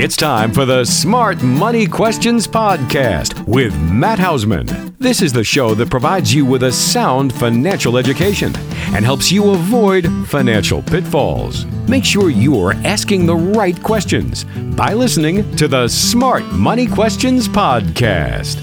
It's time for the Smart Money Questions Podcast with Matt Hausman. This is the show that provides you with a sound financial education and helps you avoid financial pitfalls. Make sure you are asking the right questions by listening to the Smart Money Questions Podcast.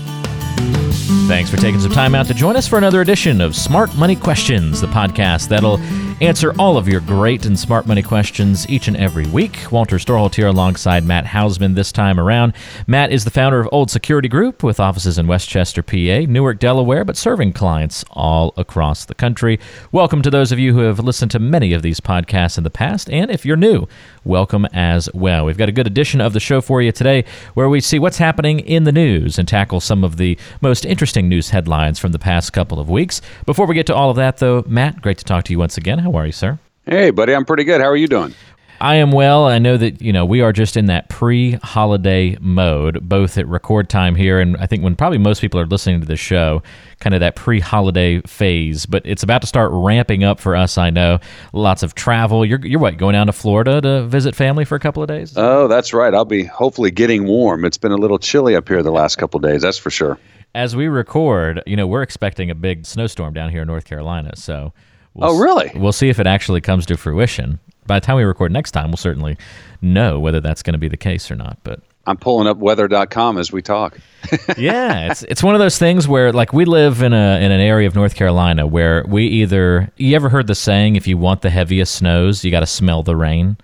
Thanks for taking some time out to join us for another edition of Smart Money Questions, the podcast that'll answer all of your great and smart money questions each and every week. Walter Storholt here alongside Matt Hausman this time around. Matt is the founder of Old Security Group with offices in West Chester, PA, Newark, Delaware, but serving clients all across the country. Welcome to those of you who have listened to many of these podcasts in the past, and if you're new, welcome as well. We've got a good edition of the show for you today where we see what's happening in the news and tackle some of the most interesting news headlines from the past couple of weeks. Before we get to all of that, though, Matt, great to talk to you once again. How are you, sir? Hey, buddy, I'm pretty good. How are you doing? I am well. I know that you know we are just in that pre-holiday mode, both at record time here, and I think when probably most people are listening to the show, kind of that pre-holiday phase. But it's about to start ramping up for us. I know lots of travel. You're you're what going down to Florida to visit family for a couple of days? Oh, that's right. I'll be hopefully getting warm. It's been a little chilly up here the last couple of days. That's for sure. As we record, you know, we're expecting a big snowstorm down here in North Carolina. So We'll oh, really? S- we'll see if it actually comes to fruition. By the time we record next time, we'll certainly know whether that's going to be the case or not. But I'm pulling up weather.com as we talk. yeah, it's it's one of those things where like we live in a in an area of North Carolina where we either you ever heard the saying if you want the heaviest snows, you got to smell the rain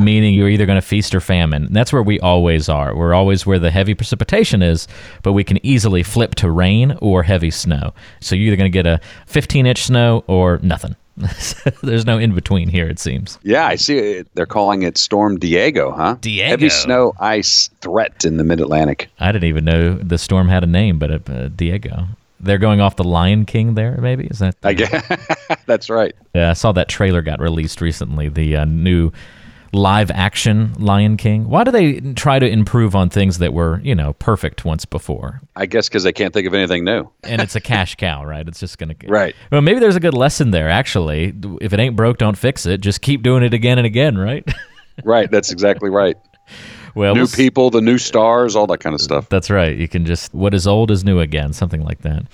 meaning you're either going to feast or famine. That's where we always are. We're always where the heavy precipitation is, but we can easily flip to rain or heavy snow. So you're either going to get a 15 inch snow or nothing. There's no in between here, it seems. Yeah, I see. It. They're calling it Storm Diego, huh? Diego. Heavy snow, ice threat in the Mid Atlantic. I didn't even know the storm had a name, but uh, Diego. They're going off the Lion King there, maybe? Is that? I guess. That's right. Yeah, I saw that trailer got released recently. The uh, new live action Lion King? Why do they try to improve on things that were, you know, perfect once before? I guess because they can't think of anything new. and it's a cash cow, right? It's just going to. Right. Well, maybe there's a good lesson there, actually. If it ain't broke, don't fix it. Just keep doing it again and again, right? right. That's exactly right. Well, new we'll people, the new stars, all that kind of stuff. That's right. You can just what is old is new again, something like that.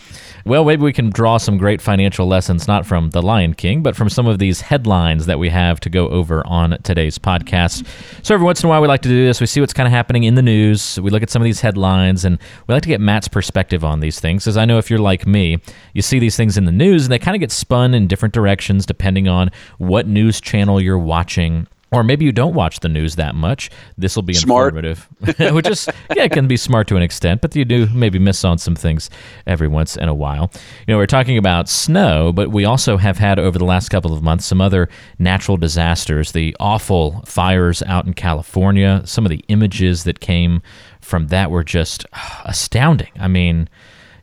Well, maybe we can draw some great financial lessons not from The Lion King, but from some of these headlines that we have to go over on today's podcast. So every once in a while we like to do this. We see what's kind of happening in the news. We look at some of these headlines and we like to get Matt's perspective on these things because I know if you're like me, you see these things in the news and they kind of get spun in different directions depending on what news channel you're watching or maybe you don't watch the news that much. This will be smart. informative, which is yeah, it can be smart to an extent, but you do maybe miss on some things every once in a while. You know, we're talking about snow, but we also have had over the last couple of months some other natural disasters. The awful fires out in California. Some of the images that came from that were just astounding. I mean,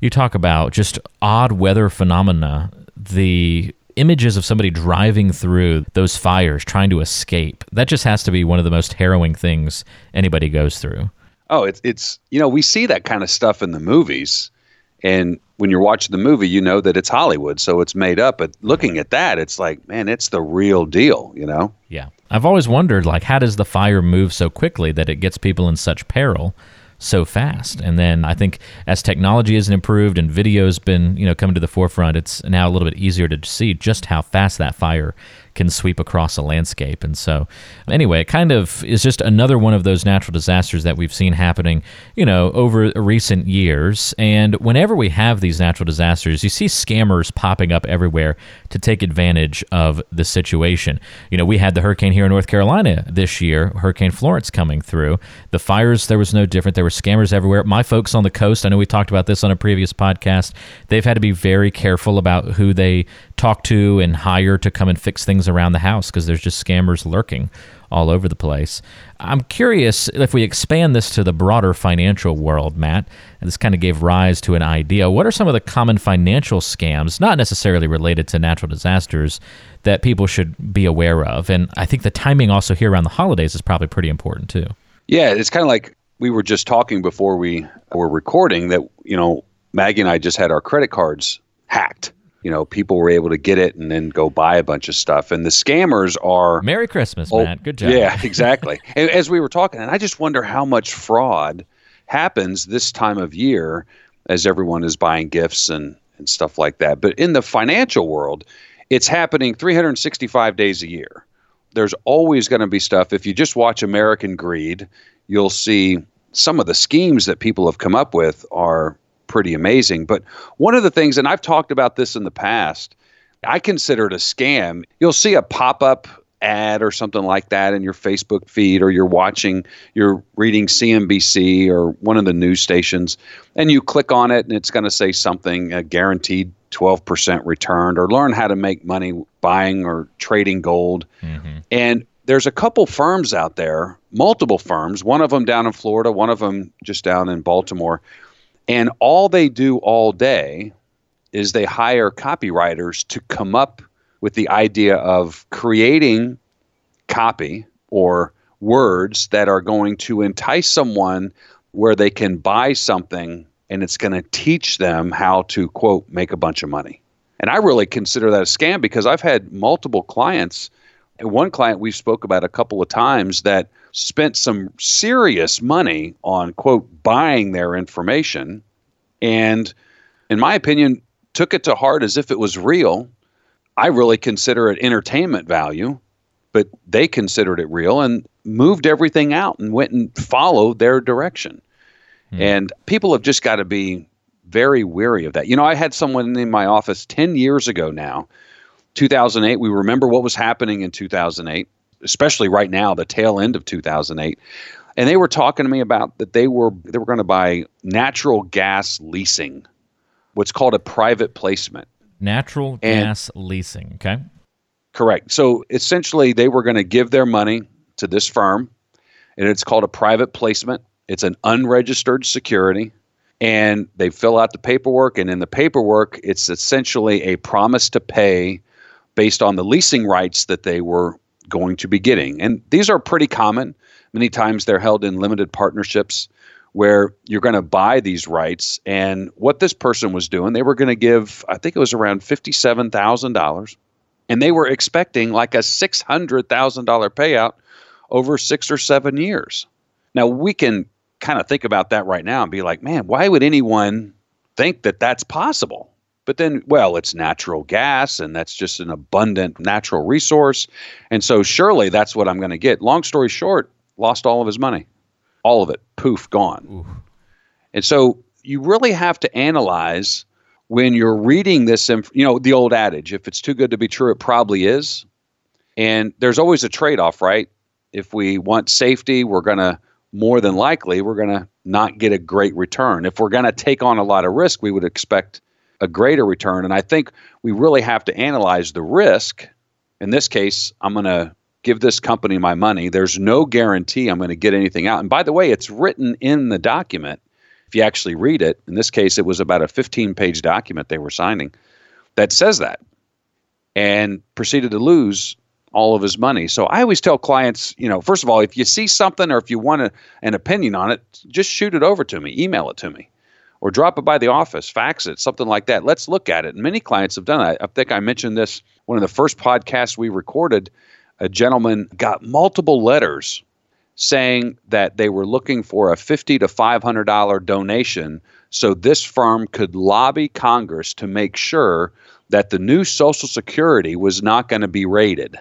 you talk about just odd weather phenomena. The images of somebody driving through those fires trying to escape that just has to be one of the most harrowing things anybody goes through. Oh it's it's you know we see that kind of stuff in the movies. And when you're watching the movie you know that it's hollywood so it's made up. But looking at that it's like man it's the real deal you know? Yeah. I've always wondered like how does the fire move so quickly that it gets people in such peril so fast. And then I think as technology has improved and video's been, you know, coming to the forefront, it's now a little bit easier to see just how fast that fire can sweep across a landscape. And so, anyway, it kind of is just another one of those natural disasters that we've seen happening, you know, over recent years. And whenever we have these natural disasters, you see scammers popping up everywhere to take advantage of the situation. You know, we had the hurricane here in North Carolina this year, Hurricane Florence coming through. The fires, there was no different. There were scammers everywhere. My folks on the coast, I know we talked about this on a previous podcast, they've had to be very careful about who they talk to and hire to come and fix things around the house because there's just scammers lurking all over the place. I'm curious if we expand this to the broader financial world, Matt, and this kind of gave rise to an idea. What are some of the common financial scams, not necessarily related to natural disasters, that people should be aware of? And I think the timing also here around the holidays is probably pretty important too. Yeah, it's kind of like we were just talking before we were recording that, you know, Maggie and I just had our credit cards hacked you know, people were able to get it and then go buy a bunch of stuff. And the scammers are Merry Christmas, oh, Matt. Good job. Yeah, exactly. and as we were talking, and I just wonder how much fraud happens this time of year as everyone is buying gifts and, and stuff like that. But in the financial world, it's happening 365 days a year. There's always going to be stuff. If you just watch American Greed, you'll see some of the schemes that people have come up with are pretty amazing. But one of the things, and I've talked about this in the past, I consider it a scam. You'll see a pop up ad or something like that in your Facebook feed, or you're watching, you're reading CNBC or one of the news stations, and you click on it, and it's going to say something a guaranteed 12% return, or learn how to make money buying or trading gold. Mm-hmm. And there's a couple firms out there, multiple firms, one of them down in Florida, one of them just down in Baltimore. And all they do all day is they hire copywriters to come up with the idea of creating copy or words that are going to entice someone where they can buy something and it's going to teach them how to quote make a bunch of money. And I really consider that a scam because I've had multiple clients one client we spoke about a couple of times that spent some serious money on quote buying their information and in my opinion took it to heart as if it was real I really consider it entertainment value, but they considered it real and moved everything out and went and followed their direction. Hmm. And people have just got to be very weary of that. You know, I had someone in my office 10 years ago now, 2008. We remember what was happening in 2008, especially right now, the tail end of 2008. And they were talking to me about that they were they were going to buy natural gas leasing, what's called a private placement. Natural gas leasing. Okay. Correct. So essentially, they were going to give their money to this firm, and it's called a private placement. It's an unregistered security, and they fill out the paperwork. And in the paperwork, it's essentially a promise to pay based on the leasing rights that they were going to be getting. And these are pretty common. Many times they're held in limited partnerships where you're going to buy these rights. And what this person was doing, they were going to give, I think it was around $57,000. And they were expecting like a $600,000 payout over six or seven years. Now, we can kind of think about that right now and be like, man, why would anyone think that that's possible? But then, well, it's natural gas and that's just an abundant natural resource. And so, surely that's what I'm going to get. Long story short, lost all of his money all of it, poof, gone. Ooh. And so you really have to analyze when you're reading this, inf- you know, the old adage, if it's too good to be true, it probably is. And there's always a trade off, right? If we want safety, we're going to more than likely, we're going to not get a great return. If we're going to take on a lot of risk, we would expect a greater return. And I think we really have to analyze the risk. In this case, I'm going to give this company my money. There's no guarantee I'm going to get anything out. And by the way, it's written in the document. If you actually read it, in this case, it was about a 15 page document they were signing that says that and proceeded to lose all of his money. So I always tell clients, you know, first of all, if you see something or if you want a, an opinion on it, just shoot it over to me, email it to me, or drop it by the office, fax it, something like that. Let's look at it. And many clients have done that. I think I mentioned this one of the first podcasts we recorded a gentleman got multiple letters saying that they were looking for a fifty to five hundred dollar donation so this firm could lobby Congress to make sure that the new Social Security was not going to be raided.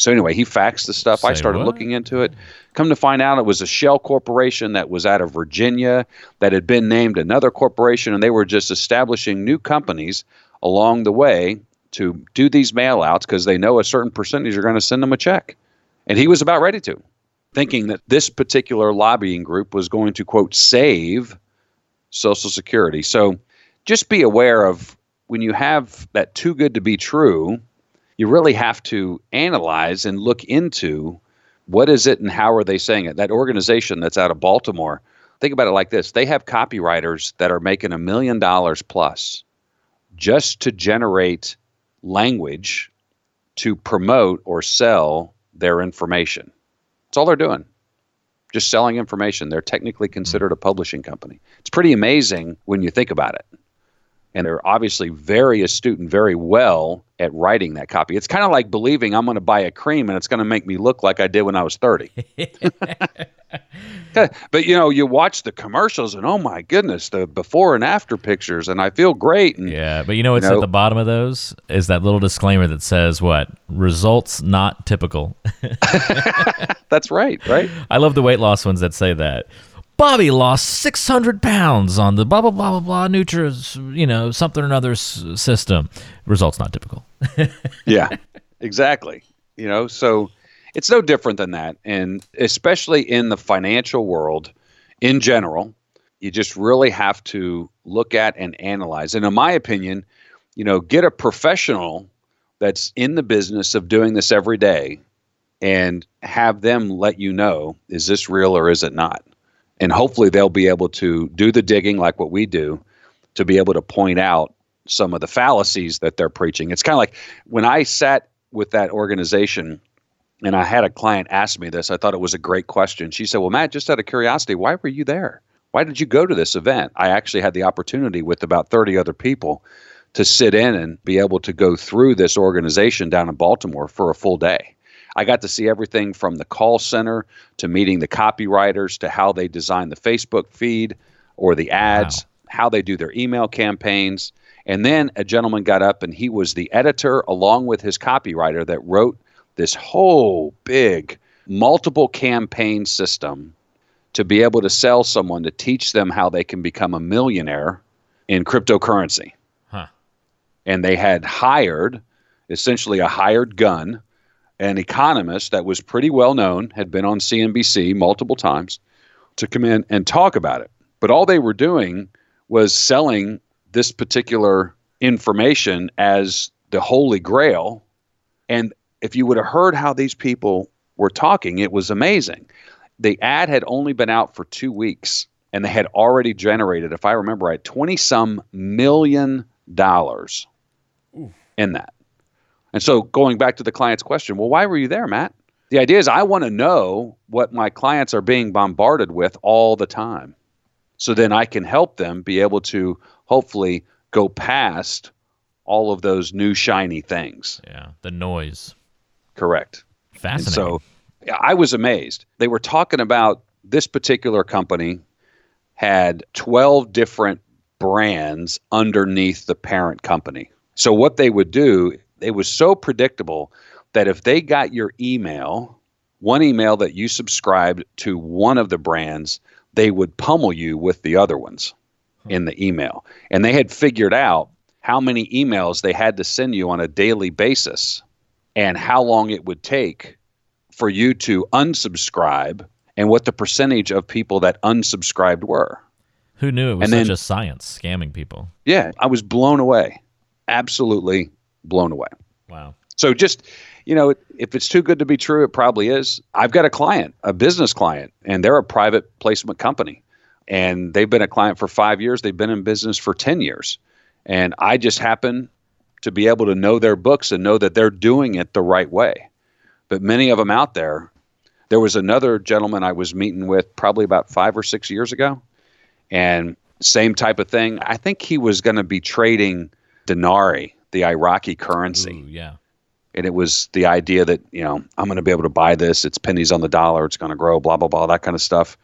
So anyway, he faxed the stuff. Say I started what? looking into it. Come to find out, it was a shell corporation that was out of Virginia that had been named another corporation, and they were just establishing new companies along the way to do these mail outs because they know a certain percentage are going to send them a check. And he was about ready to, thinking that this particular lobbying group was going to, quote, save Social Security. So just be aware of when you have that too good to be true, you really have to analyze and look into what is it and how are they saying it. That organization that's out of Baltimore, think about it like this they have copywriters that are making a million dollars plus just to generate language to promote or sell their information. That's all they're doing. Just selling information. They're technically hmm. considered a publishing company. It's pretty amazing when you think about it. And they're obviously very astute and very well at writing that copy. It's kind of like believing I'm going to buy a cream and it's going to make me look like I did when I was 30. but you know, you watch the commercials and oh my goodness, the before and after pictures, and I feel great. And, yeah, but you know what's you know, at the bottom of those is that little disclaimer that says what results not typical. That's right, right? I love the weight loss ones that say that. Bobby lost 600 pounds on the blah, blah, blah, blah, blah, Nutris, you know, something or another s- system. Results not typical. yeah, exactly. You know, so it's no different than that. And especially in the financial world in general, you just really have to look at and analyze. And in my opinion, you know, get a professional that's in the business of doing this every day and have them let you know is this real or is it not? And hopefully they'll be able to do the digging like what we do to be able to point out some of the fallacies that they're preaching. It's kind of like when I sat with that organization and I had a client ask me this, I thought it was a great question. She said, Well, Matt, just out of curiosity, why were you there? Why did you go to this event? I actually had the opportunity with about 30 other people to sit in and be able to go through this organization down in Baltimore for a full day. I got to see everything from the call center to meeting the copywriters to how they design the Facebook feed or the ads, wow. how they do their email campaigns. And then a gentleman got up and he was the editor along with his copywriter that wrote this whole big multiple campaign system to be able to sell someone to teach them how they can become a millionaire in cryptocurrency. Huh. And they had hired essentially a hired gun an economist that was pretty well known, had been on CNBC multiple times, to come in and talk about it. But all they were doing was selling this particular information as the holy grail. And if you would have heard how these people were talking, it was amazing. The ad had only been out for two weeks and they had already generated, if I remember right, 20 some million dollars Ooh. in that. And so going back to the client's question, well, why were you there, Matt? The idea is I want to know what my clients are being bombarded with all the time. So then I can help them be able to hopefully go past all of those new shiny things. Yeah, the noise. Correct. Fascinating. And so I was amazed. They were talking about this particular company had 12 different brands underneath the parent company. So what they would do it was so predictable that if they got your email, one email that you subscribed to one of the brands, they would pummel you with the other ones in the email. And they had figured out how many emails they had to send you on a daily basis and how long it would take for you to unsubscribe and what the percentage of people that unsubscribed were. Who knew it was and such then, a science scamming people? Yeah, I was blown away. Absolutely blown away. Wow. So just, you know, if it's too good to be true, it probably is. I've got a client, a business client, and they're a private placement company. And they've been a client for five years. They've been in business for 10 years. And I just happen to be able to know their books and know that they're doing it the right way. But many of them out there, there was another gentleman I was meeting with probably about five or six years ago. And same type of thing. I think he was going to be trading Dinari the Iraqi currency. Ooh, yeah. And it was the idea that, you know, I'm going to be able to buy this. It's pennies on the dollar. It's going to grow, blah, blah, blah, that kind of stuff.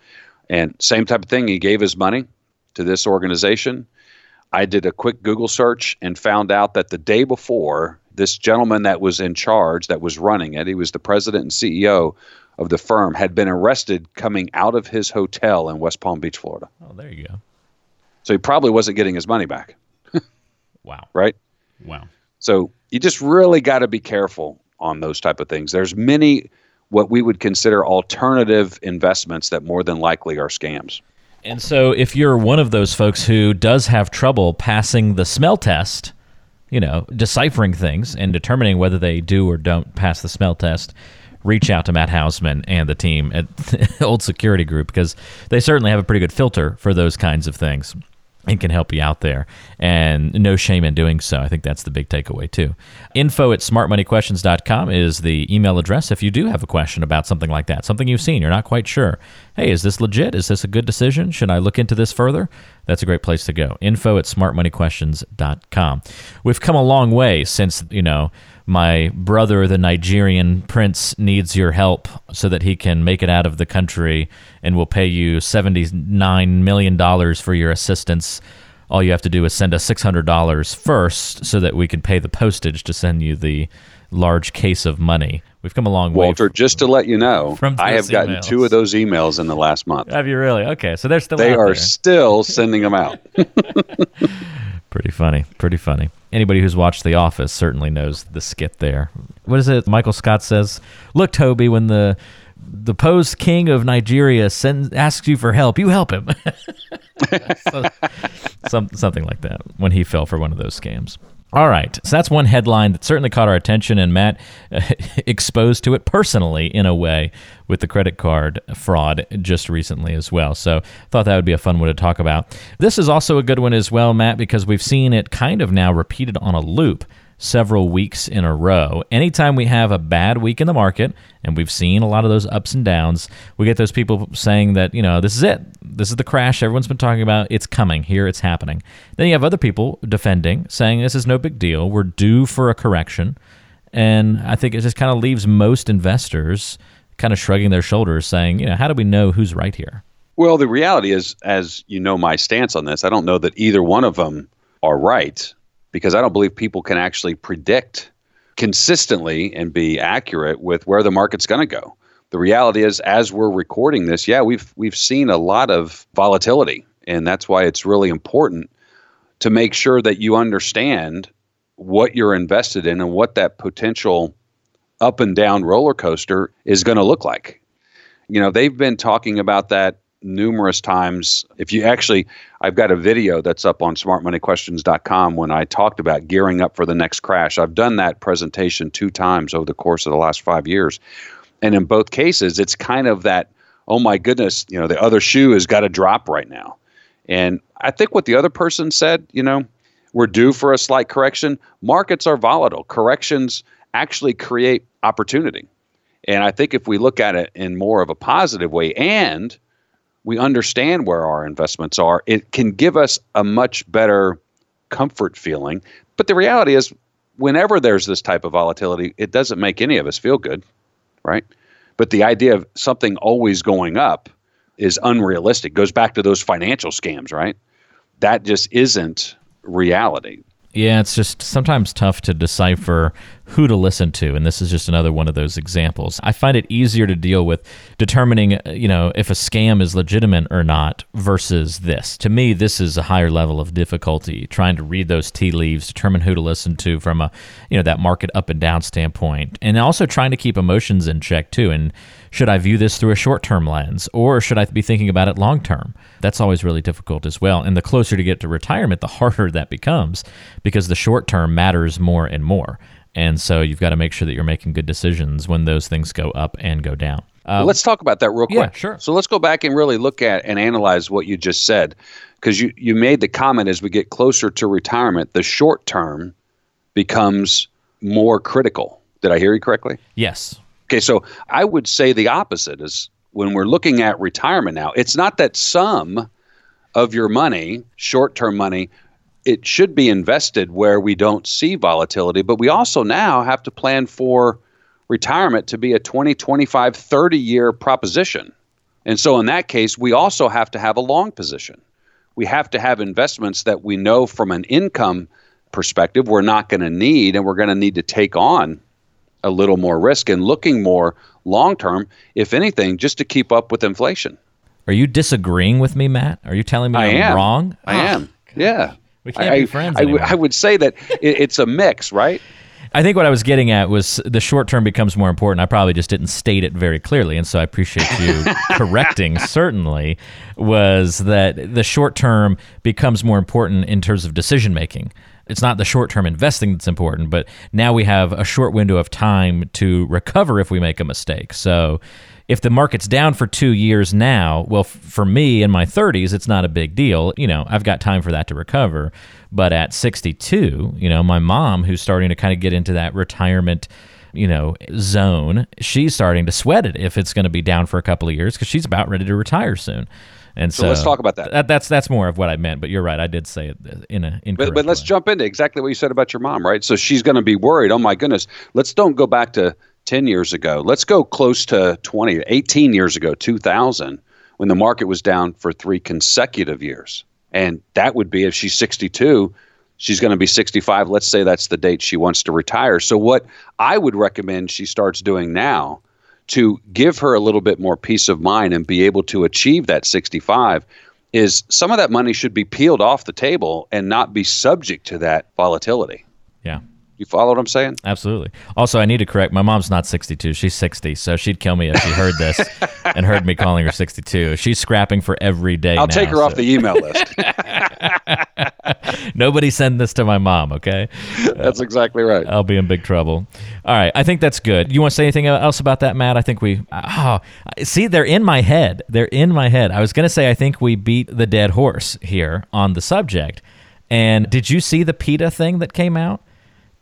And same type of thing. He gave his money to this organization. I did a quick Google search and found out that the day before, this gentleman that was in charge, that was running it, he was the president and CEO of the firm, had been arrested coming out of his hotel in West Palm Beach, Florida. Oh, there you go. So he probably wasn't getting his money back. wow. Right? Wow. So you just really got to be careful on those type of things. There's many what we would consider alternative investments that more than likely are scams. And so if you're one of those folks who does have trouble passing the smell test, you know, deciphering things and determining whether they do or don't pass the smell test, reach out to Matt Hausman and the team at Old Security Group because they certainly have a pretty good filter for those kinds of things and can help you out there. And no shame in doing so. I think that's the big takeaway, too. Info at smartmoneyquestions.com is the email address if you do have a question about something like that, something you've seen, you're not quite sure. Hey, is this legit? Is this a good decision? Should I look into this further? That's a great place to go. Info at smartmoneyquestions.com. We've come a long way since, you know, my brother, the Nigerian prince, needs your help so that he can make it out of the country and will pay you $79 million for your assistance. All you have to do is send us $600 first so that we can pay the postage to send you the large case of money. We've come a long way. Walter, just to let you know, I have gotten two of those emails in the last month. Have you really? Okay, so they're still they are there. still sending them out. Pretty funny. Pretty funny. Anybody who's watched The Office certainly knows the skit there. What is it? Michael Scott says, "Look, Toby, when the the posed king of Nigeria sends asks you for help, you help him." so, some, something like that. When he fell for one of those scams. All right. So that's one headline that certainly caught our attention, and Matt uh, exposed to it personally in a way with the credit card fraud just recently as well. So thought that would be a fun one to talk about. This is also a good one as well, Matt, because we've seen it kind of now repeated on a loop several weeks in a row. Anytime we have a bad week in the market, and we've seen a lot of those ups and downs, we get those people saying that, you know, this is it. This is the crash everyone's been talking about. It's coming. Here it's happening. Then you have other people defending, saying this is no big deal. We're due for a correction. And I think it just kind of leaves most investors kind of shrugging their shoulders, saying, you know, how do we know who's right here? Well, the reality is, as you know, my stance on this, I don't know that either one of them are right because I don't believe people can actually predict consistently and be accurate with where the market's going to go. The reality is, as we're recording this, yeah, we've we've seen a lot of volatility, and that's why it's really important to make sure that you understand what you're invested in and what that potential up and down roller coaster is going to look like. You know, they've been talking about that numerous times. If you actually, I've got a video that's up on smartmoneyquestions.com when I talked about gearing up for the next crash. I've done that presentation two times over the course of the last five years. And in both cases, it's kind of that, oh my goodness, you know, the other shoe has got to drop right now. And I think what the other person said, you know, we're due for a slight correction. Markets are volatile. Corrections actually create opportunity. And I think if we look at it in more of a positive way and we understand where our investments are, it can give us a much better comfort feeling. But the reality is, whenever there's this type of volatility, it doesn't make any of us feel good, right? But the idea of something always going up is unrealistic. Goes back to those financial scams, right? That just isn't reality. Yeah, it's just sometimes tough to decipher who to listen to, and this is just another one of those examples. I find it easier to deal with determining, uh, you know, if a scam is legitimate or not versus this. To me, this is a higher level of difficulty trying to read those tea leaves, determine who to listen to from a, you know, that market up and down standpoint, and also trying to keep emotions in check too. And should I view this through a short-term lens, or should I be thinking about it long-term? That's always really difficult as well. And the closer to get to retirement, the harder that becomes because the short term matters more and more. And so you've got to make sure that you're making good decisions when those things go up and go down. Uh, let's talk about that real quick. Yeah, sure. So let's go back and really look at and analyze what you just said. Because you, you made the comment as we get closer to retirement, the short term becomes more critical. Did I hear you correctly? Yes. Okay, so I would say the opposite is when we're looking at retirement now, it's not that some of your money, short term money, it should be invested where we don't see volatility, but we also now have to plan for retirement to be a 20, 25, 30 year proposition. And so in that case, we also have to have a long position. We have to have investments that we know from an income perspective we're not going to need, and we're going to need to take on a little more risk and looking more long term, if anything, just to keep up with inflation. Are you disagreeing with me, Matt? Are you telling me I am wrong? I oh, am. Yeah. We can't I, be friends. I, w- I would say that it, it's a mix, right? I think what I was getting at was the short term becomes more important. I probably just didn't state it very clearly, and so I appreciate you correcting. Certainly, was that the short term becomes more important in terms of decision making. It's not the short term investing that's important, but now we have a short window of time to recover if we make a mistake. So if the market's down for two years now, well, f- for me in my 30s, it's not a big deal. You know, I've got time for that to recover. But at 62, you know, my mom, who's starting to kind of get into that retirement you know, zone, she's starting to sweat it if it's going to be down for a couple of years because she's about ready to retire soon. And so, So let's talk about that. that. That's that's more of what I meant, but you're right. I did say it uh, in a incorrect But, but let's way. jump into exactly what you said about your mom, right? So she's going to be worried. Oh my goodness. Let's don't go back to 10 years ago. Let's go close to 20, 18 years ago, 2000, when the market was down for three consecutive years. And that would be if she's 62, she's going to be 65. Let's say that's the date she wants to retire. So what I would recommend she starts doing now to give her a little bit more peace of mind and be able to achieve that 65 is some of that money should be peeled off the table and not be subject to that volatility. Yeah. You follow what I'm saying? Absolutely. Also, I need to correct. My mom's not 62. She's 60. So she'd kill me if she heard this and heard me calling her 62. She's scrapping for every day. I'll now, take her off the email list. Nobody send this to my mom, okay? That's exactly right. I'll be in big trouble. All right, I think that's good. You want to say anything else about that, Matt? I think we. Oh, see, they're in my head. They're in my head. I was going to say I think we beat the dead horse here on the subject. And did you see the PETA thing that came out?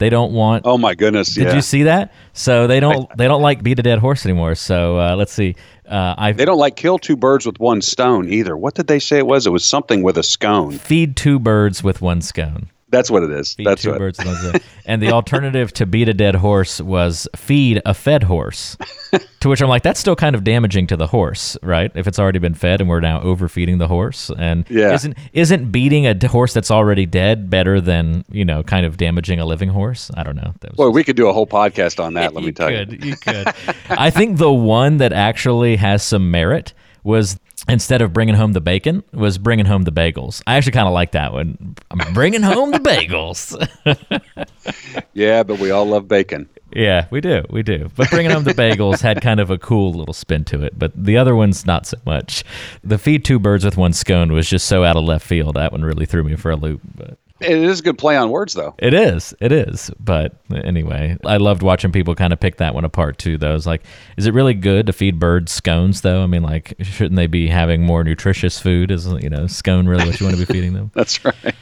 They don't want. Oh my goodness! Did yeah. you see that? So they don't they don't like beat a dead horse anymore. So uh, let's see. Uh, I They don't like kill two birds with one stone either. What did they say it was? It was something with a scone. feed two birds with one scone. That's what it is. Feed That's two what. birds with one stone. And the alternative to beat a dead horse was feed a fed horse. to which I'm like, that's still kind of damaging to the horse, right? If it's already been fed and we're now overfeeding the horse, and Yeah. isn't isn't beating a horse that's already dead better than you know kind of damaging a living horse? I don't know. That Boy, we could do a whole podcast on that. Let me tell could, you. you could. I think the one that actually has some merit was instead of bringing home the bacon, was bringing home the bagels. I actually kind of like that one. I'm bringing home the bagels. Yeah, but we all love bacon. yeah, we do, we do. But bringing home the bagels had kind of a cool little spin to it. But the other one's not so much. The feed two birds with one scone was just so out of left field. That one really threw me for a loop. But It is a good play on words, though. It is. It is. But anyway, I loved watching people kind of pick that one apart too. Though, it's like, is it really good to feed birds scones? Though, I mean, like, shouldn't they be having more nutritious food? Is you know, scone really what you want to be feeding them? That's right.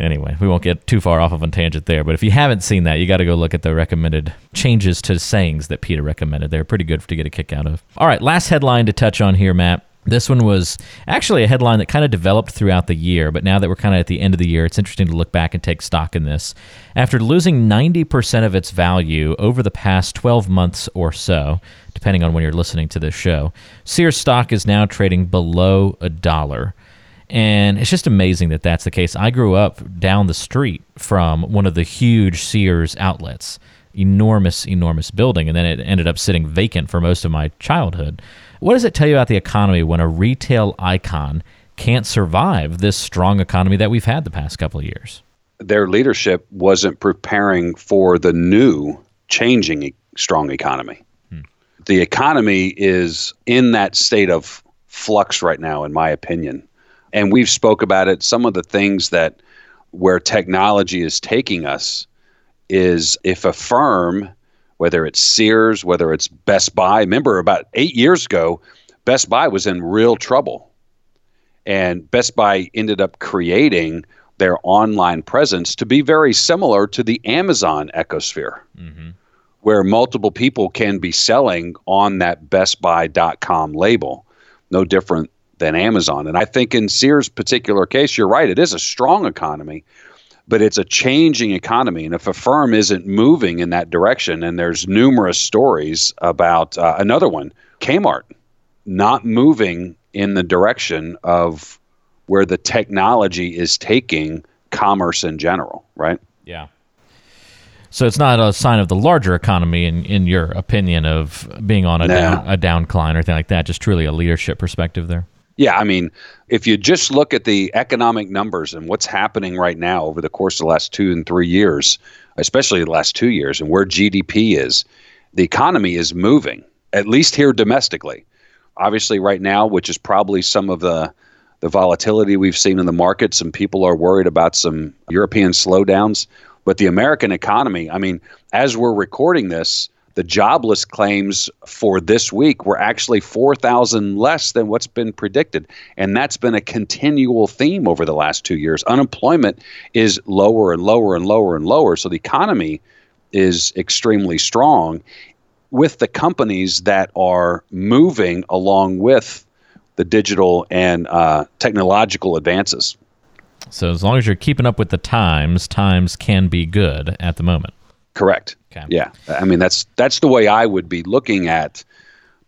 Anyway, we won't get too far off of a tangent there. But if you haven't seen that, you got to go look at the recommended changes to sayings that PETA recommended. They're pretty good to get a kick out of. All right, last headline to touch on here, Matt. This one was actually a headline that kind of developed throughout the year, but now that we're kind of at the end of the year, it's interesting to look back and take stock in this. After losing 90% of its value over the past 12 months or so, depending on when you're listening to this show, Sears stock is now trading below a dollar. And it's just amazing that that's the case. I grew up down the street from one of the huge Sears outlets, enormous, enormous building, and then it ended up sitting vacant for most of my childhood. What does it tell you about the economy when a retail icon can't survive this strong economy that we've had the past couple of years? Their leadership wasn't preparing for the new, changing, strong economy. Hmm. The economy is in that state of flux right now, in my opinion. And we've spoke about it. Some of the things that where technology is taking us is if a firm, whether it's Sears, whether it's Best Buy, remember about eight years ago, Best Buy was in real trouble. And Best Buy ended up creating their online presence to be very similar to the Amazon ecosphere, mm-hmm. where multiple people can be selling on that BestBuy.com label, no different than Amazon. And I think in Sears' particular case, you're right, it is a strong economy, but it's a changing economy. And if a firm isn't moving in that direction, and there's numerous stories about uh, another one, Kmart, not moving in the direction of where the technology is taking commerce in general, right? Yeah. So it's not a sign of the larger economy, in, in your opinion, of being on a down a downcline or anything like that. Just truly a leadership perspective there. Yeah, I mean, if you just look at the economic numbers and what's happening right now over the course of the last two and three years, especially the last two years, and where GDP is, the economy is moving, at least here domestically. Obviously, right now, which is probably some of the the volatility we've seen in the market, some people are worried about some European slowdowns. But the American economy, I mean, as we're recording this, the jobless claims for this week were actually 4,000 less than what's been predicted. And that's been a continual theme over the last two years. Unemployment is lower and lower and lower and lower. So the economy is extremely strong with the companies that are moving along with the digital and uh, technological advances. So as long as you're keeping up with the times, times can be good at the moment. Correct. Okay. Yeah. I mean that's that's the way I would be looking at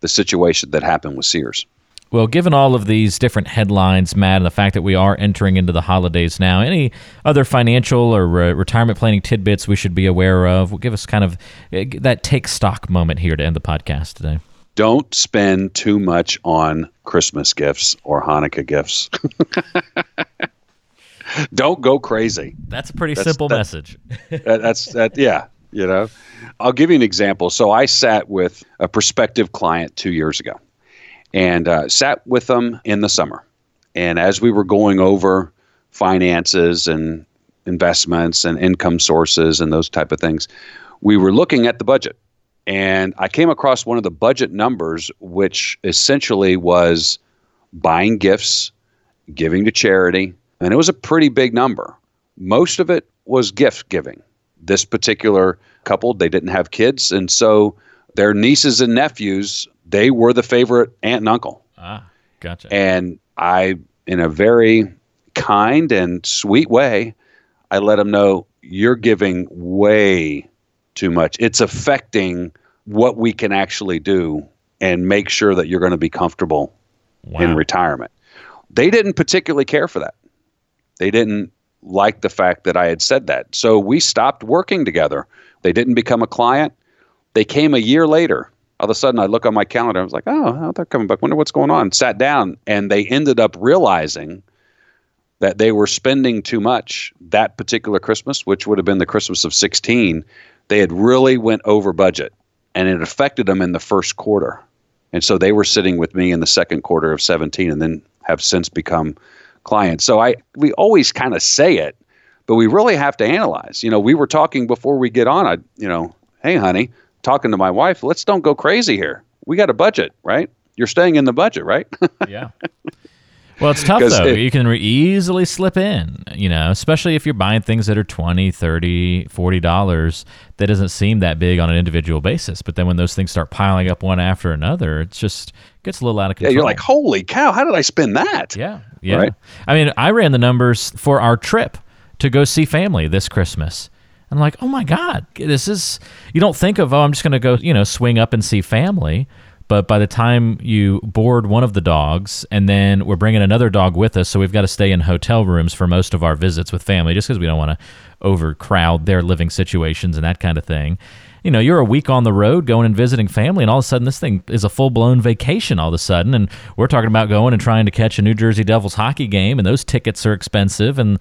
the situation that happened with Sears. Well, given all of these different headlines, Matt, and the fact that we are entering into the holidays now, any other financial or re- retirement planning tidbits we should be aware of? Will give us kind of uh, that take stock moment here to end the podcast today. Don't spend too much on Christmas gifts or Hanukkah gifts. Don't go crazy. That's a pretty that's, simple that, message. that, that's that. Yeah, you know. I'll give you an example. So I sat with a prospective client two years ago and uh, sat with them in the summer. And as we were going over finances and investments and income sources and those type of things, we were looking at the budget. And I came across one of the budget numbers, which essentially was buying gifts, giving to charity, and it was a pretty big number. Most of it was gift giving. This particular couple, they didn't have kids, and so their nieces and nephews they were the favorite aunt and uncle. Ah, gotcha. And I, in a very kind and sweet way, I let them know you're giving way too much. It's affecting what we can actually do and make sure that you're going to be comfortable wow. in retirement. They didn't particularly care for that. They didn't like the fact that I had said that. So we stopped working together. They didn't become a client. They came a year later all of a sudden I look on my calendar. I was like, oh, they're coming back. Wonder what's going on. Sat down, and they ended up realizing that they were spending too much that particular Christmas, which would have been the Christmas of 16. They had really went over budget, and it affected them in the first quarter. And so they were sitting with me in the second quarter of 17, and then have since become clients. So I we always kind of say it, but we really have to analyze. You know, we were talking before we get on. I, you know, hey, honey, talking to my wife, let's don't go crazy here. We got a budget, right? You're staying in the budget, right? yeah. Well, it's tough though. It, you can re- easily slip in, you know, especially if you're buying things that are 20, 30, 40 dollars that doesn't seem that big on an individual basis, but then when those things start piling up one after another, it just gets a little out of control. Yeah, you're like, "Holy cow, how did I spend that?" Yeah. Yeah. Right? I mean, I ran the numbers for our trip to go see family this Christmas. I'm like, oh my God, this is, you don't think of, oh, I'm just going to go, you know, swing up and see family. But by the time you board one of the dogs, and then we're bringing another dog with us, so we've got to stay in hotel rooms for most of our visits with family just because we don't want to overcrowd their living situations and that kind of thing you know, you're a week on the road going and visiting family, and all of a sudden this thing is a full blown vacation all of a sudden. And we're talking about going and trying to catch a New Jersey Devils hockey game, and those tickets are expensive. And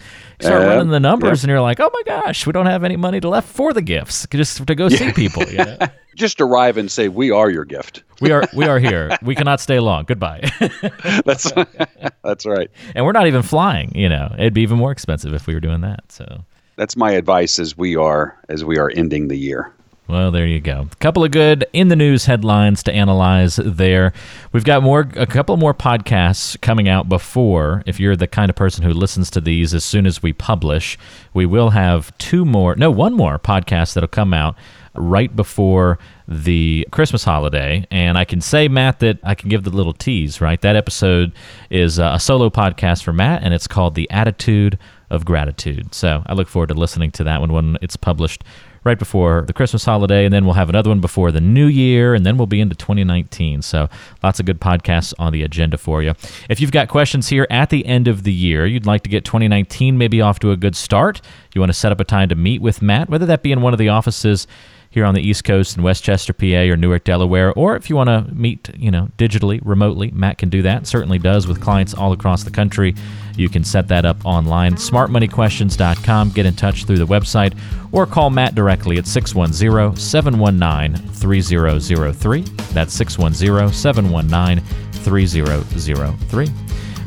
you start uh, running the numbers, yeah. and you're like, oh my gosh, we don't have any money left for the gifts just to go yeah. see people. You know? just arrive and say, we are your gift. we are we are here. We cannot stay long. Goodbye. that's that's right. And we're not even flying. You know, it'd be even more expensive if we were doing that. So that's my advice as we are as we are ending the year. Well, there you go. A couple of good in the news headlines to analyze there. We've got more a couple more podcasts coming out before if you're the kind of person who listens to these as soon as we publish, we will have two more, no, one more podcast that'll come out right before the Christmas holiday. And I can say, Matt, that I can give the little tease, right? That episode is uh, a solo podcast for Matt, and it's called The Attitude of Gratitude. So I look forward to listening to that one when it's published right before the Christmas holiday, and then we'll have another one before the new year, and then we'll be into 2019. So lots of good podcasts on the agenda for you. If you've got questions here at the end of the year, you'd like to get 2019 maybe off to a good start, you want to set up a time to meet with Matt, whether that be in one of the offices here on the East Coast in West Chester, PA, or Newark, Delaware, or if you want to meet, you know, digitally, remotely, Matt can do that. Certainly does with clients all across the country. You can set that up online. SmartMoneyQuestions.com. Get in touch through the website or call Matt directly at 610 719 3003. That's 610 719 3003.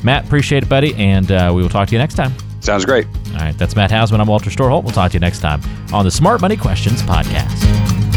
Matt, appreciate it, buddy, and uh, we will talk to you next time. Sounds great. All right, that's Matt Hausman. I'm Walter Storholt. We'll talk to you next time on the Smart Money Questions Podcast.